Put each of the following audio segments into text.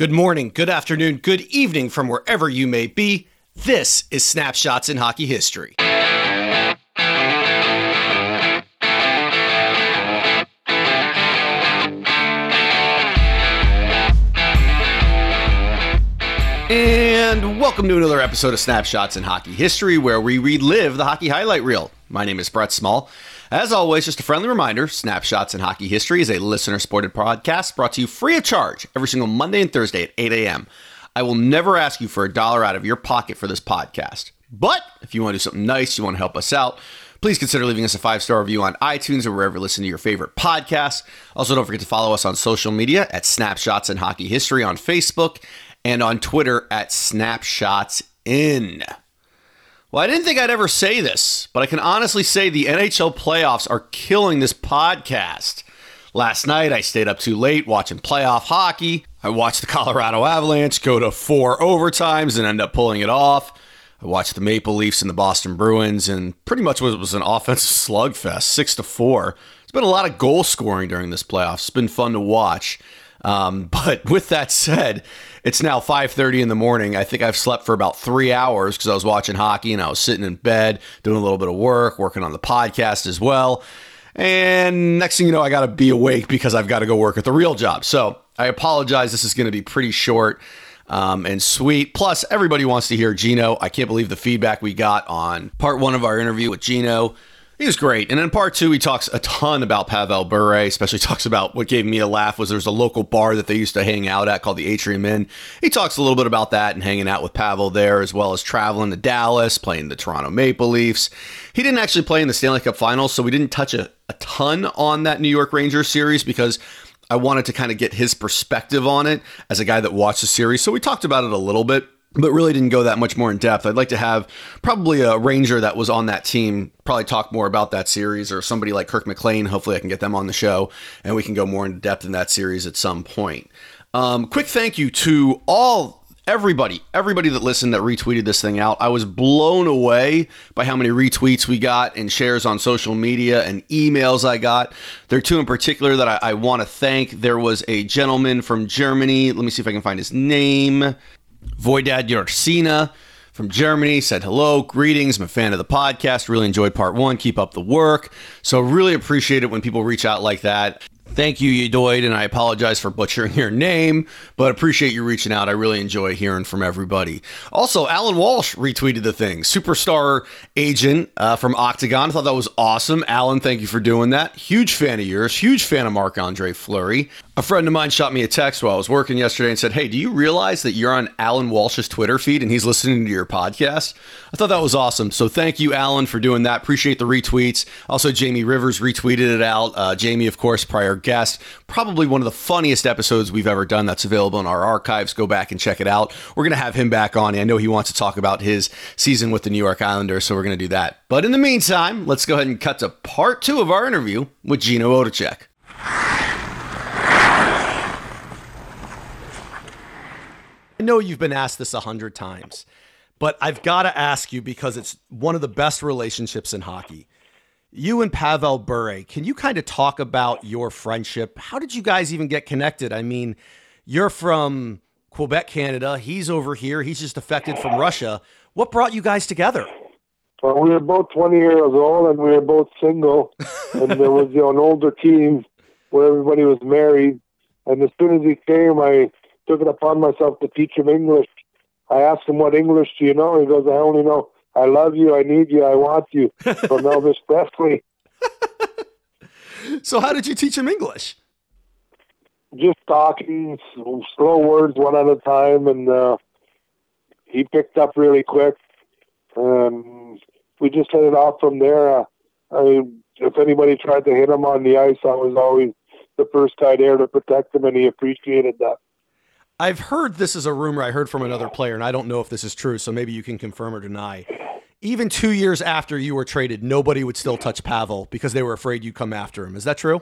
Good morning, good afternoon, good evening from wherever you may be. This is Snapshots in Hockey History. And welcome to another episode of Snapshots in Hockey History, where we relive the hockey highlight reel. My name is Brett Small. As always, just a friendly reminder Snapshots in Hockey History is a listener supported podcast brought to you free of charge every single Monday and Thursday at 8 a.m. I will never ask you for a dollar out of your pocket for this podcast. But if you want to do something nice, you want to help us out, please consider leaving us a five star review on iTunes or wherever you listen to your favorite podcasts. Also, don't forget to follow us on social media at Snapshots in Hockey History on Facebook and on Twitter at Snapshots In. Well, I didn't think I'd ever say this, but I can honestly say the NHL playoffs are killing this podcast. Last night, I stayed up too late watching playoff hockey. I watched the Colorado Avalanche go to four overtimes and end up pulling it off. I watched the Maple Leafs and the Boston Bruins, and pretty much it was an offensive slugfest, six to four. It's been a lot of goal scoring during this playoffs. It's been fun to watch. Um, but with that said, it's now 5:30 in the morning. I think I've slept for about three hours because I was watching hockey and I was sitting in bed doing a little bit of work, working on the podcast as well. And next thing you know, I got to be awake because I've got to go work at the real job. So I apologize. This is going to be pretty short um, and sweet. Plus, everybody wants to hear Gino. I can't believe the feedback we got on part one of our interview with Gino. He was great. And in part two, he talks a ton about Pavel Bure, especially talks about what gave me a laugh was there's a local bar that they used to hang out at called the Atrium Inn. He talks a little bit about that and hanging out with Pavel there, as well as traveling to Dallas, playing the Toronto Maple Leafs. He didn't actually play in the Stanley Cup Finals, so we didn't touch a, a ton on that New York Rangers series because I wanted to kind of get his perspective on it as a guy that watched the series. So we talked about it a little bit but really didn't go that much more in depth. I'd like to have probably a Ranger that was on that team probably talk more about that series or somebody like Kirk McLean. Hopefully, I can get them on the show and we can go more in depth in that series at some point. Um, quick thank you to all everybody, everybody that listened that retweeted this thing out. I was blown away by how many retweets we got and shares on social media and emails I got. There are two in particular that I, I want to thank. There was a gentleman from Germany. Let me see if I can find his name. Voidad Yorsina from Germany said hello, greetings. I'm a fan of the podcast. Really enjoyed part one. Keep up the work. So really appreciate it when people reach out like that. Thank you, Eudoid, and I apologize for butchering your name, but appreciate you reaching out. I really enjoy hearing from everybody. Also, Allan Walsh retweeted the thing. Superstar agent uh, from Octagon. I thought that was awesome. Allan, thank you for doing that. Huge fan of yours. Huge fan of Marc Andre Fleury. A friend of mine shot me a text while I was working yesterday and said, Hey, do you realize that you're on Allan Walsh's Twitter feed and he's listening to your podcast? I thought that was awesome. So thank you, Allan, for doing that. Appreciate the retweets. Also, Jamie Rivers retweeted it out. Uh, Jamie, of course, prior guest. Probably one of the funniest episodes we've ever done that's available in our archives. Go back and check it out. We're going to have him back on. I know he wants to talk about his season with the New York Islanders, so we're going to do that. But in the meantime, let's go ahead and cut to part two of our interview with Gino Odjick. I know you've been asked this a hundred times, but I've got to ask you because it's one of the best relationships in hockey. You and Pavel Bure, can you kind of talk about your friendship? How did you guys even get connected? I mean, you're from Quebec, Canada. He's over here. He's just affected from Russia. What brought you guys together? Well, we were both 20 years old and we were both single. and there was you know, an older team where everybody was married. And as soon as he came, I took it upon myself to teach him English. I asked him, What English do you know? He goes, I only know I love you, I need you, I want you from Elvis Presley. so, how did you teach him English? Just talking, slow words one at a time, and uh, he picked up really quick. And we just hit it off from there. Uh, I, if anybody tried to hit him on the ice, I was always the first guy there to protect him, and he appreciated that. I've heard this is a rumor I heard from another player, and I don't know if this is true, so maybe you can confirm or deny. Even two years after you were traded, nobody would still touch Pavel because they were afraid you'd come after him. Is that true?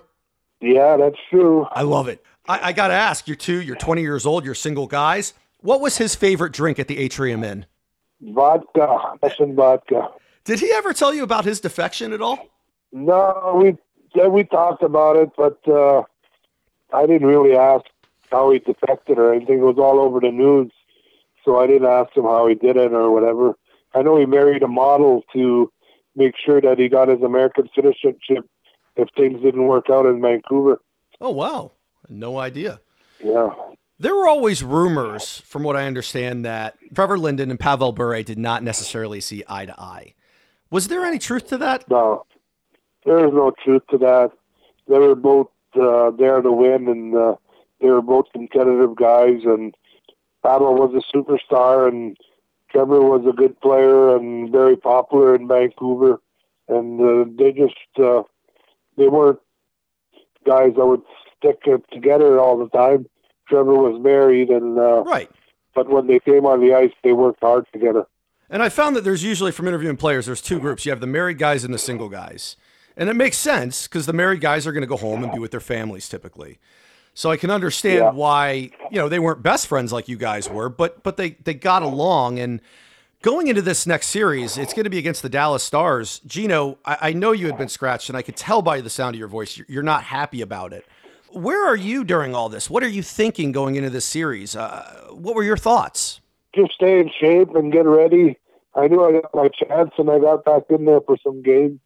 Yeah, that's true. I love it. I, I got to ask, you're two, you're 20 years old, you're single guys. What was his favorite drink at the Atrium Inn? Vodka, Russian vodka. Did he ever tell you about his defection at all? No, we we talked about it, but uh, I didn't really ask how he defected or anything. It was all over the news, so I didn't ask him how he did it or whatever. I know he married a model to make sure that he got his American citizenship if things didn't work out in Vancouver. Oh wow, no idea. Yeah. There were always rumors, from what I understand, that Trevor Linden and Pavel Bure did not necessarily see eye to eye. Was there any truth to that? No, there is no truth to that. They were both uh, there to win, and uh, they were both competitive guys. And Pavel was a superstar, and Trevor was a good player and very popular in Vancouver. And uh, they just uh, they weren't guys that would stick together all the time. Trevor was married, and uh, right. But when they came on the ice, they worked hard together. And I found that there's usually from interviewing players, there's two groups. You have the married guys and the single guys, and it makes sense because the married guys are going to go home and be with their families typically. So I can understand yeah. why you know they weren't best friends like you guys were, but but they they got along. And going into this next series, it's going to be against the Dallas Stars. Gino, I, I know you had been scratched, and I could tell by the sound of your voice you're, not happy about it. Where are you during all this? What are you thinking going into this series? Uh, what were your thoughts? Just stay in shape and get ready. I knew I got my chance, and I got back in there for some games.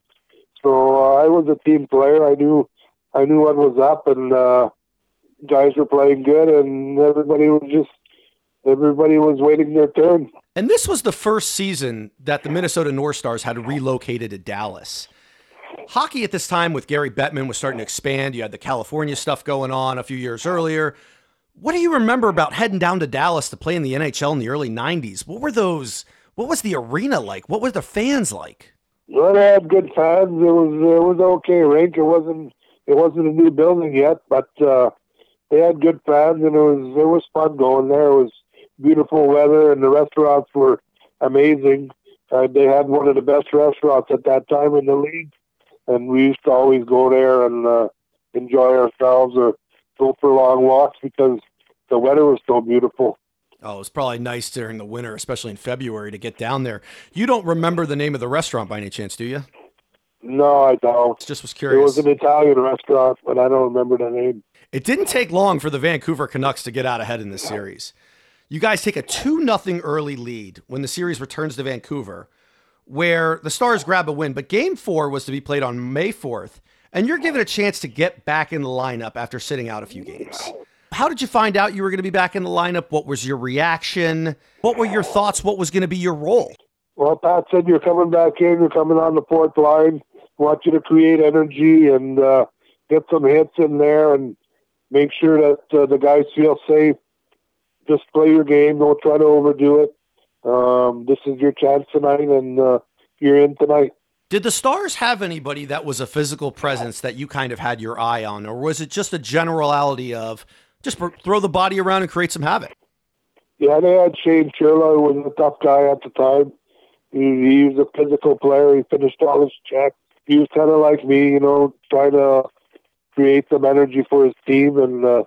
So uh, I was a team player. I knew I knew what was up, and uh, guys were playing good, and everybody was just everybody was waiting their turn. And this was the first season that the Minnesota North Stars had relocated to Dallas hockey at this time with Gary Bettman was starting to expand. You had the California stuff going on a few years earlier. What do you remember about heading down to Dallas to play in the NHL in the early 90s? What were those? What was the arena like? What were the fans like? Well, they had good fans. It was it was okay rink. It wasn't it wasn't a new building yet, but uh, they had good fans, and it was it was fun going there. It was beautiful weather, and the restaurants were amazing. Uh, they had one of the best restaurants at that time in the league and we used to always go there and uh, enjoy ourselves or go for long walks because the weather was so beautiful. Oh, it was probably nice during the winter, especially in February, to get down there. You don't remember the name of the restaurant by any chance, do you? No, I don't. Just was curious. It was an Italian restaurant, but I don't remember the name. It didn't take long for the Vancouver Canucks to get out ahead in this series. You guys take a 2 nothing early lead when the series returns to Vancouver where the Stars grab a win, but game four was to be played on May 4th, and you're given a chance to get back in the lineup after sitting out a few games. How did you find out you were going to be back in the lineup? What was your reaction? What were your thoughts? What was going to be your role? Well, Pat said you're coming back in, you're coming on the fourth line. want you to create energy and uh, get some hits in there and make sure that uh, the guys feel safe. Just play your game, don't try to overdo it um, this is your chance tonight, and uh, you're in tonight. Did the Stars have anybody that was a physical presence that you kind of had your eye on, or was it just a generality of just throw the body around and create some havoc? Yeah, they had Shane Churla, who was a tough guy at the time. He, he was a physical player. He finished all his checks. He was kind of like me, you know, trying to create some energy for his team. And uh,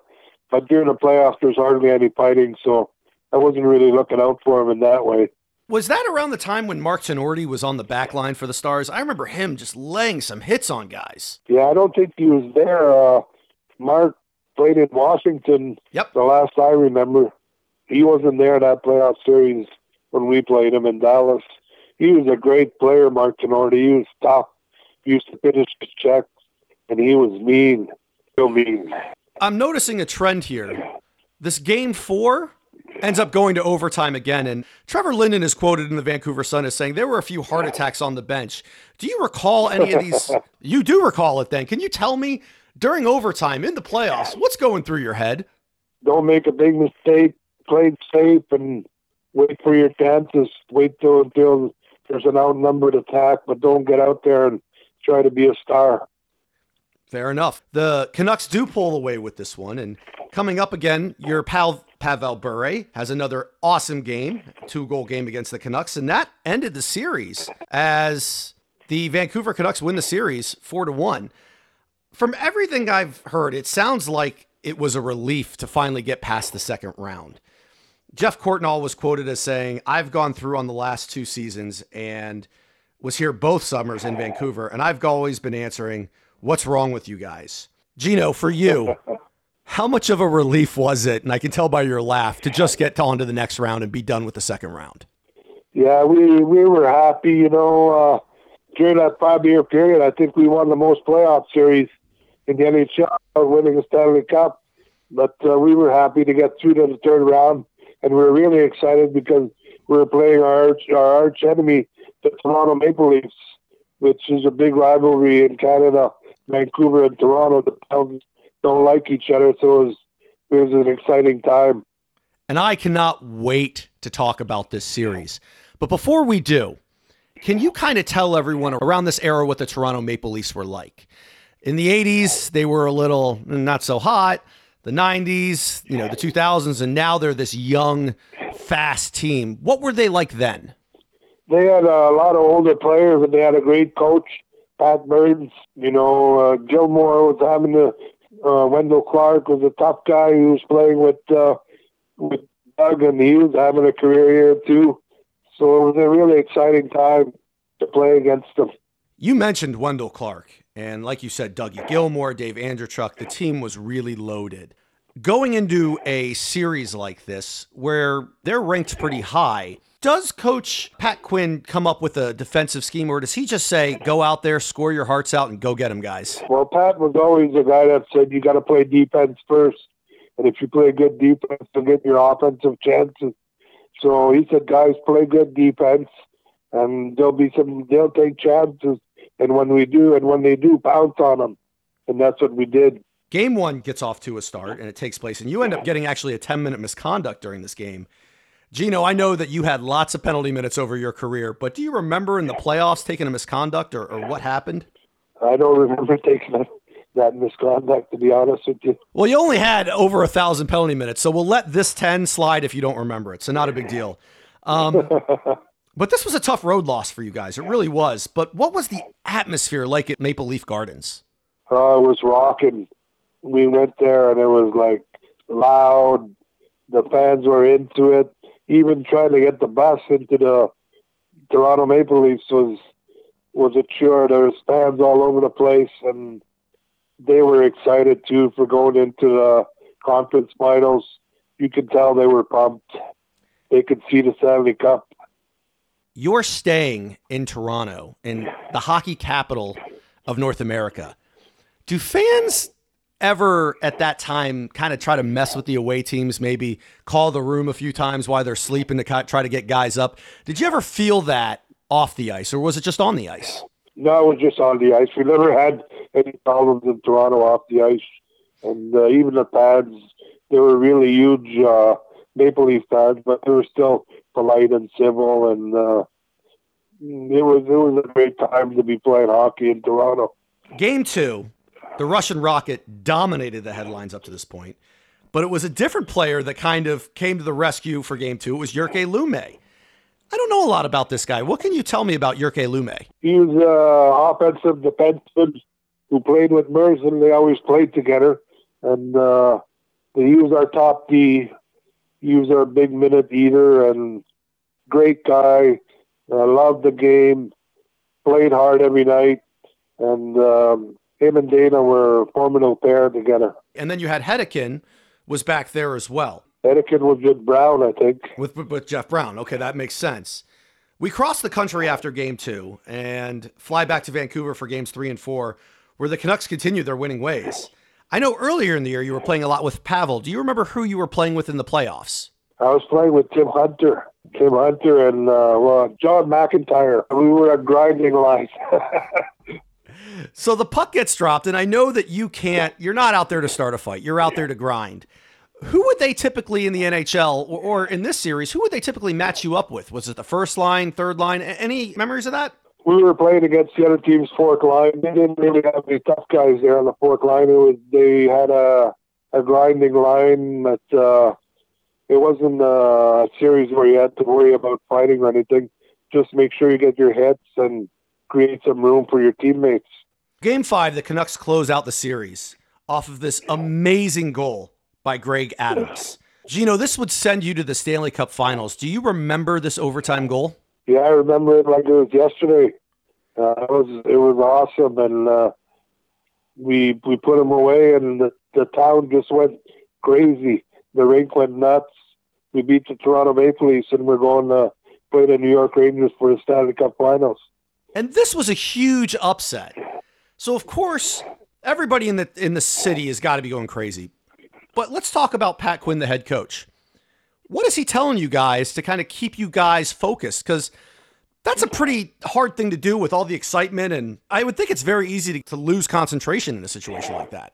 but during the playoffs, there's hardly any fighting, so I wasn't really looking out for him in that way. Was that around the time when Mark Tinordi was on the back line for the Stars? I remember him just laying some hits on guys. Yeah, I don't think he was there. Uh, Mark played in Washington. Yep. The last I remember, he wasn't there that playoff series when we played him in Dallas. He was a great player, Mark Tinordi. He was tough. He used to finish his checks, and he was mean, real mean. I'm noticing a trend here. This game four ends up going to overtime again. And Trevor Linden is quoted in the Vancouver Sun as saying there were a few heart attacks on the bench. Do you recall any of these? you do recall it then. Can you tell me during overtime in the playoffs, what's going through your head? Don't make a big mistake. Play safe and wait for your chances. Wait till until there's an outnumbered attack, but don't get out there and try to be a star. Fair enough. The Canucks do pull away with this one. And coming up again, your pal Pavel Bure has another awesome game, two goal game against the Canucks, and that ended the series as the Vancouver Canucks win the series four to one. From everything I've heard, it sounds like it was a relief to finally get past the second round. Geoff Courtnall was quoted as saying, I've gone through on the last two seasons and was here both summers in Vancouver, and I've always been answering, What's wrong with you guys? Gino, for you, How much of a relief was it? And I can tell by your laugh to just get on to the next round and be done with the second round. Yeah, we we were happy. You know, uh, during that five year period, I think we won the most playoff series in the NHL, winning the Stanley Cup. But uh, we were happy to get through to the third round, and we were really excited because we were playing our our arch enemy, the Toronto Maple Leafs, which is a big rivalry in Canada. Vancouver and Toronto, the towns don't like each other, so it was it was an exciting time. And I cannot wait to talk about this series. But before we do, can you kind of tell everyone around this era what the Toronto Maple Leafs were like? In the 80s, they were a little not so hot. The 90s, you know, the 2000s, and now they're this young, fast team. What were they like then? They had a lot of older players, and they had a great coach, Pat Burns. You know, uh, Gilmour was having to. Uh, Wendel Clark was a tough guy who was playing with uh, with Doug, and he was having a career here too. So it was a really exciting time to play against them. You mentioned Wendel Clark, and like you said, Dougie Gilmour, Dave Andreychuk, the team was really loaded. Going into a series like this, where they're ranked pretty high, does Coach Pat Quinn come up with a defensive scheme, or does he just say, go out there, score your hearts out, and go get them, guys? Well, Pat was always the guy that said you got to play defense first. And if you play good defense, you'll get your offensive chances. So he said, guys, play good defense, and there'll be some. They'll take chances, and when we do, and when they do, pounce on them, and that's what we did. Game one gets off to a start, and it takes place, and you end up getting actually a ten minute misconduct during this game. Gino, I know that you had lots of penalty minutes over your career, but do you remember in the playoffs taking a misconduct or, or what happened? I don't remember taking a that misconduct, to be honest with you. Well, you only had over a thousand penalty minutes, so we'll let this 10 slide if you don't remember it. So, not a big deal. Um, but this was a tough road loss for you guys. It really was. But what was the atmosphere like at Maple Leaf Gardens? Uh, it was rocking. We went there and it was like loud. The fans were into it. Even trying to get the bus into the Toronto Maple Leafs was was a chore. There was fans all over the place, and they were excited too for going into the conference finals. You could tell they were pumped. They could see the Stanley Cup. You're staying in Toronto, in the hockey capital of North America. Do fans ever at that time kind of try to mess with the away teams, maybe call the room a few times while they're sleeping to try to get guys up? Did you ever feel that off the ice, or was it just on the ice? No, it was just on the ice. We never had any problems in Toronto off the ice, and uh, even the fans, they were really huge uh, Maple Leaf fans, but they were still polite and civil, and uh, it was it was a great time to be playing hockey in Toronto. Game two, the Russian Rocket dominated the headlines up to this point, but it was a different player that kind of came to the rescue for game two. It was Jyrki Lumme. I don't know a lot about this guy. What can you tell me about Jyrki Lumme? He was an uh, offensive defenseman who played with Murzyn. They always played together. And uh, he was our top D. He was our big minute eater and great guy. Uh, loved the game. Played hard every night. And um, him and Dana were a formidable pair together. And then you had Hedican was back there as well. Hedican was with Brown, I think. With, with Jeff Brown. Okay, that makes sense. We cross the country after game two and fly back to Vancouver for games three and four, where the Canucks continue their winning ways. I know earlier in the year you were playing a lot with Pavel. Do you remember who you were playing with in the playoffs? I was playing with Tim Hunter. Tim Hunter and uh, well, John McIntyre. We were a grinding line. so the puck gets dropped, and I know that you can't, you're not out there to start a fight. You're out there to grind who would they typically in the NHL or, or, in this series? Who would they typically match you up with? Was it the first line, third line? Any memories of that? We were playing against the other team's fourth line. They didn't really have any tough guys there on the fourth line. It was they had a a grinding line that uh, it wasn't a series where you had to worry about fighting or anything. Just make sure you get your hits and create some room for your teammates. Game five, the Canucks close out the series off of this amazing goal by Greg Adams. Gino, this would send you to the Stanley Cup Finals. Do you remember this overtime goal? Yeah, I remember it like it was yesterday. Uh, it was it was awesome, and uh, we we put them away, and the the town just went crazy. The rink went nuts. We beat the Toronto Maple Leafs, and we're going to play the New York Rangers for the Stanley Cup Finals. And this was a huge upset. So of course, everybody in the in the city has got to be going crazy. But let's talk about Pat Quinn, the head coach. What is he telling you guys to kind of keep you guys focused? Because that's a pretty hard thing to do with all the excitement, and I would think it's very easy to, to lose concentration in a situation like that.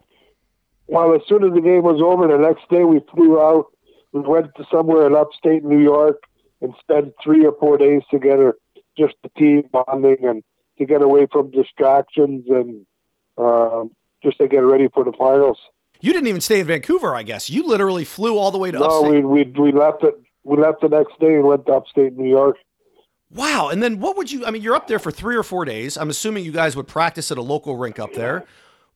Well, as soon as the game was over, the next day we flew out. We went to somewhere in upstate New York and spent three or four days together, just the team bonding and to get away from distractions and um, just to get ready for the finals. You didn't even stay in Vancouver, I guess. You literally flew all the way to no, upstate. we, we we left it. We left the next day and went to upstate New York. Wow. And then what would you, I mean, you're up there for three or four days. I'm assuming you guys would practice at a local rink up there.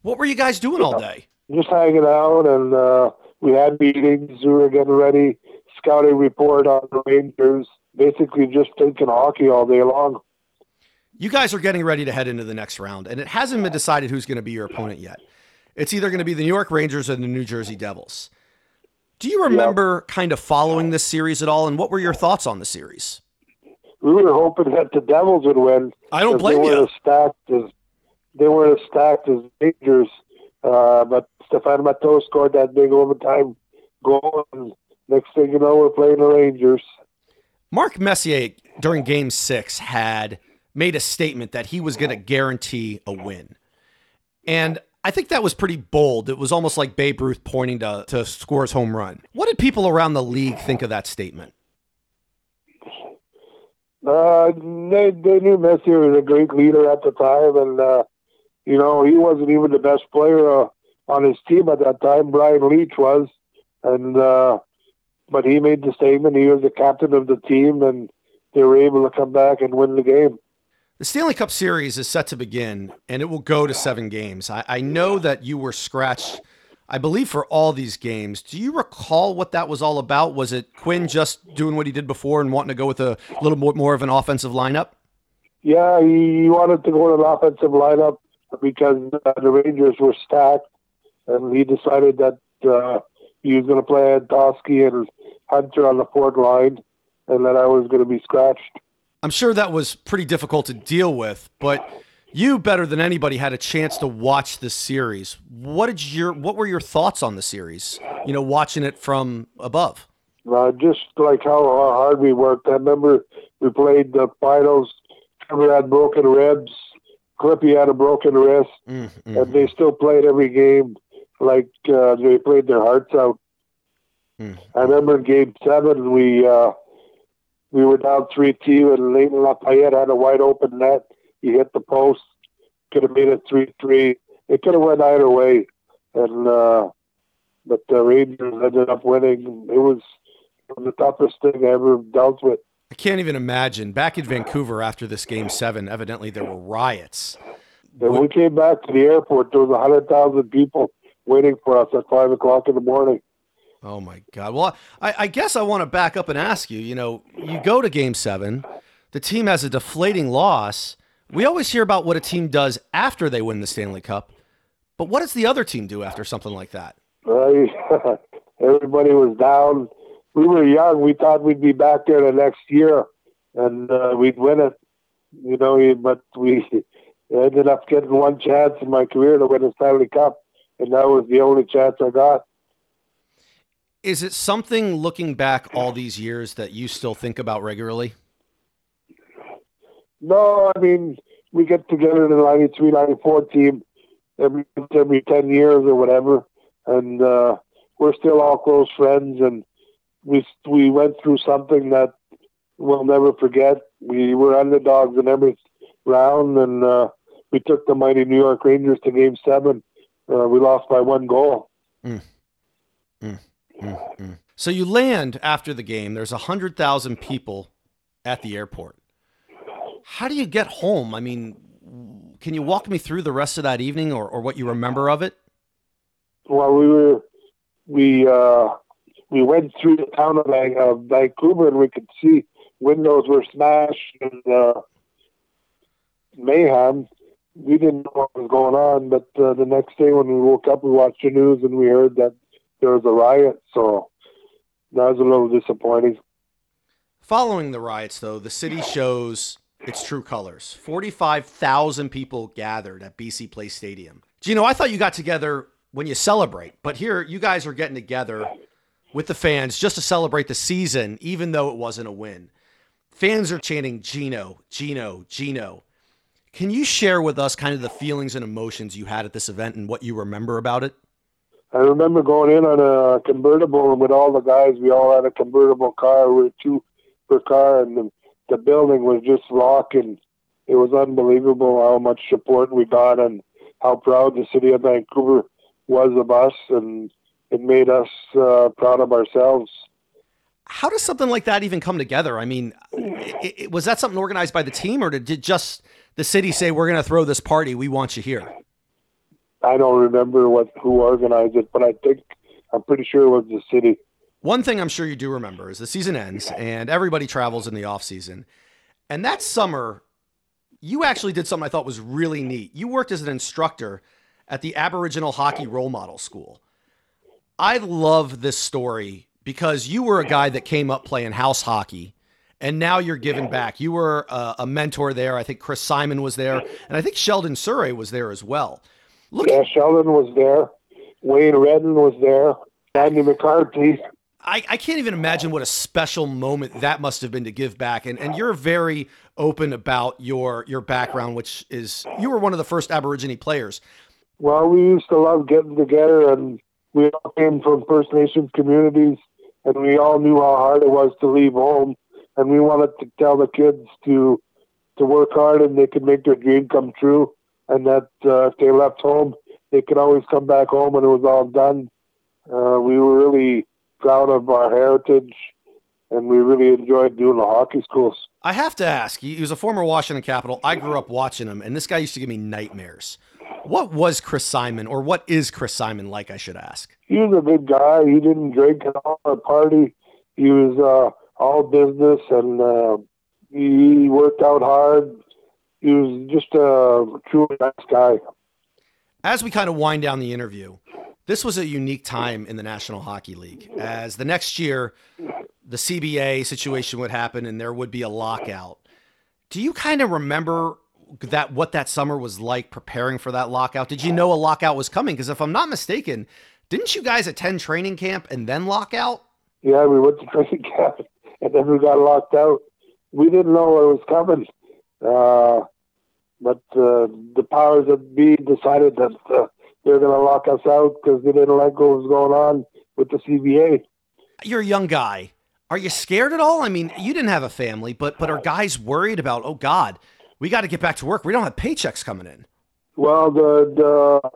What were you guys doing all day? Just hanging out, and uh, we had meetings. We were getting ready, scouting report on the Rangers. Basically, just thinking hockey all day long. You guys are getting ready to head into the next round, and it hasn't been decided who's going to be your opponent yet. It's either going to be the New York Rangers or the New Jersey Devils. Do you remember kind of following this series at all, and what were your thoughts on the series? We were hoping that the Devils would win. I don't blame they you. as stacked as they weren't as stacked as Rangers. Uh, but Stefan Matteau scored that big overtime goal, and next thing you know, we're playing the Rangers. Mark Messier during game six had made a statement that he was going to guarantee a win. And I think that was pretty bold. It was almost like Babe Ruth pointing to, to score his home run. What did people around the league think of that statement? Uh, they they knew Messi was a great leader at the time, and uh, you know he wasn't even the best player uh, on his team at that time. Brian Leetch was, and uh, but he made the statement. He was the captain of the team, and they were able to come back and win the game. The Stanley Cup Series is set to begin, and it will go to seven games. I, I know that you were scratched, I believe, for all these games. Do you recall what that was all about? Was it Quinn just doing what he did before and wanting to go with a little more, more of an offensive lineup? Yeah, he, wanted to go to an offensive lineup because uh, the Rangers were stacked, and he decided that uh, he was going to play Antoski and Hunter on the fourth line, and that I was going to be scratched. I'm sure that was pretty difficult to deal with, but you better than anybody had a chance to watch the series. What did your what were your thoughts on the series? You know, watching it from above. Uh, just like how hard we worked. I remember we played the finals. Trevor had broken ribs. Cliffy had a broken wrist, Mm, and they still played every game like uh, they played their hearts out. mm. I remember in Game Seven, we uh, we were down three two, and Leighton Lafayette had a wide open net. He hit the post, could have made it three three. It could have went either way, and uh, but the Rangers ended up winning. It was the toughest thing I ever dealt with. I can't even imagine. Back in Vancouver after this game seven, evidently there were riots. And we came back to the airport. There was a hundred thousand people waiting for us at five o'clock in the morning. Oh my God. Well, I, I guess I want to back up and ask you. You know, you go to Game Seven, the team has a deflating loss. We always hear about what a team does after they win the Stanley Cup, but what does the other team do after something like that? Right? Everybody was down. We were young. We thought we'd be back there the next year, and uh, we'd win it. You know, but we ended up getting one chance in my career to win a Stanley Cup, and that was the only chance I got. Is it something looking back all these years that you still think about regularly? No, I mean we get together in the 93, 94 team every every ten years or whatever, and uh, we're still all close friends. And we we went through something that we'll never forget. We were underdogs in every round, and uh, we took the mighty New York Rangers to Game Seven. Uh, we lost by one goal. So you land after the game. There's a hundred thousand people at the airport. How do you get home? I mean, can you walk me through the rest of that evening or, or what you remember of it? Well, we were we uh, we went through the town of of Vancouver, and we could see windows were smashed and uh, mayhem. we didn't know what was going on. But uh, the next day when we woke up, we watched the news and we heard that there was a riot. So that was a little disappointing. Following the riots, though, the city shows its true colors. 45,000 people gathered at BC Place Stadium. Gino, I thought you got together when you celebrate, but here you guys are getting together with the fans just to celebrate the season, even though it wasn't a win. Fans are chanting Gino, Gino, Gino. Can you share with us kind of the feelings and emotions you had at this event and what you remember about it? I remember going in on a convertible and with all the guys. We all had a convertible car. We were two per car, and the, the building was just rocking. It was unbelievable how much support we got and how proud the city of Vancouver was of us, and it made us uh, proud of ourselves. How does something like that even come together? I mean, it, it, was that something organized by the team, or did just the city say, "We're going to throw this party. We want you here"? I don't remember what who organized it, but I think I'm pretty sure it was the city. One thing I'm sure you do remember is the season ends and everybody travels in the off season. And that summer, you actually did something I thought was really neat. You worked as an instructor at the Aboriginal Hockey Role Model School. I love this story because you were a guy that came up playing house hockey and now you're giving back. You were a, a mentor there. I think Chris Simon was there, and I think Sheldon Souray was there as well. Look, yeah, Sheldon was there. Wayne Redden was there. Andy McCarthy. I, I can't even imagine what a special moment that must have been to give back. And and you're very open about your your background, which is you were one of the first Aborigine players. Well, we used to love getting together, and we all came from First Nations communities, and we all knew how hard it was to leave home, and we wanted to tell the kids to to work hard and they could make their dream come true and that uh, if they left home, they could always come back home when it was all done. Uh, we were really proud of our heritage, and we really enjoyed doing the hockey schools. I have to ask. He was a former Washington Capital. I grew up watching him, and this guy used to give me nightmares. What was Chris Simon, or what is Chris Simon like? I should ask. He was a good guy. He didn't drink at all at party. He was uh, all business, and uh, he worked out hard he was just a true nice guy. As we kind of wind down the interview, this was a unique time in the National Hockey League. As the next year, the CBA situation would happen and there would be a lockout. Do you kind of remember that what that summer was like preparing for that lockout? Did you know a lockout was coming? Because if I'm not mistaken, didn't you guys attend training camp and then lockout? Yeah, we went to training camp and then we got locked out. We didn't know it was coming. Uh, but uh, the powers that be decided that uh, they're going to lock us out because they didn't like what was going on with the CBA. You're a young guy. Are you scared at all? I mean, you didn't have a family, but but are guys worried about? Oh God, we got to get back to work. We don't have paychecks coming in. Well, the the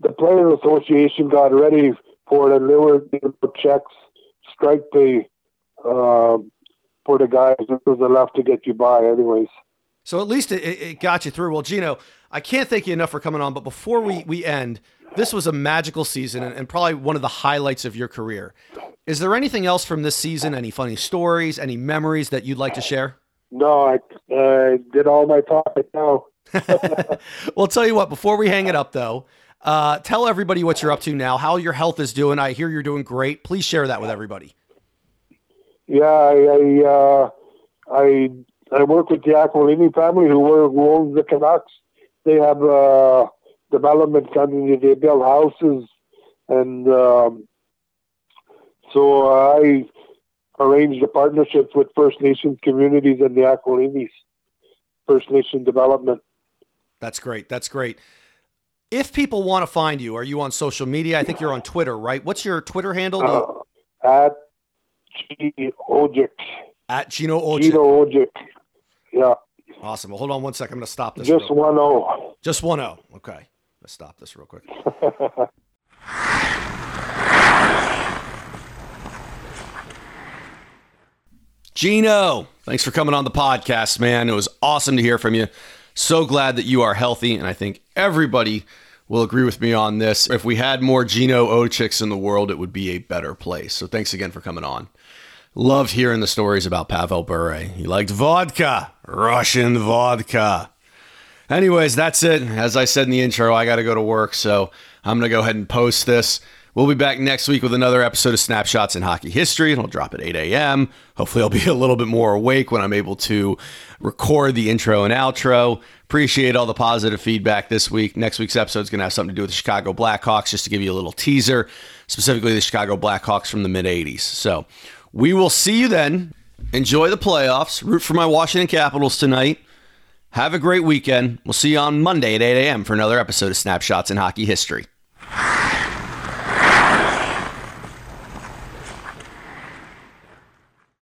the Players Association got ready for it, and they were giving checks strike pay uh, for the guys. It was enough to get you by, anyways. So at least it, it got you through. Well, Gino, I can't thank you enough for coming on. But before we, we end, this was a magical season and, and, probably one of the highlights of your career. Is there anything else from this season? Any funny stories? Any memories that you'd like to share? No, I uh, did all my talking now. well, tell you what. Before we hang it up, though, uh, tell everybody what you're up to now. How your health is doing. I hear you're doing great. Please share that with everybody. Yeah, I I, uh, I I work with the Aquilini family who, were, who owns the Canucks. They have uh, development company. They build houses, and um, so I arranged a partnership with First Nations communities and the Aquilinis, First Nation development. That's great. That's great. If people want to find you, are you on social media? I think you're on Twitter, right? What's your Twitter handle? Uh, at G Ojic. At Gino Odjick. Gino Odjick. Yeah. Awesome. Well, hold on one second. I'm going to stop this. Just one O. Just one O. Okay. Let's stop this real quick. Gino, thanks for coming on the podcast, man. It was awesome to hear from you. So glad that you are healthy, and I think everybody will agree with me on this. If we had more Gino Odjicks in the world, it would be a better place. So thanks again for coming on. Loved hearing the stories about Pavel Bure. He liked vodka, Russian vodka. Anyways, that's it. As I said in the intro, I got to go to work, so I'm going to go ahead and post this. We'll be back next week with another episode of Snapshots in Hockey History. It'll drop at 8 a.m. Hopefully, I'll be a little bit more awake when I'm able to record the intro and outro. Appreciate all the positive feedback this week. Next week's episode is going to have something to do with the Chicago Blackhawks, just to give you a little teaser, specifically the Chicago Blackhawks from the mid 80s. So we will see you then. Enjoy the playoffs. Root for my Washington Capitals tonight. Have a great weekend. We'll see you on Monday at 8 a.m. for another episode of Snapshots in Hockey History.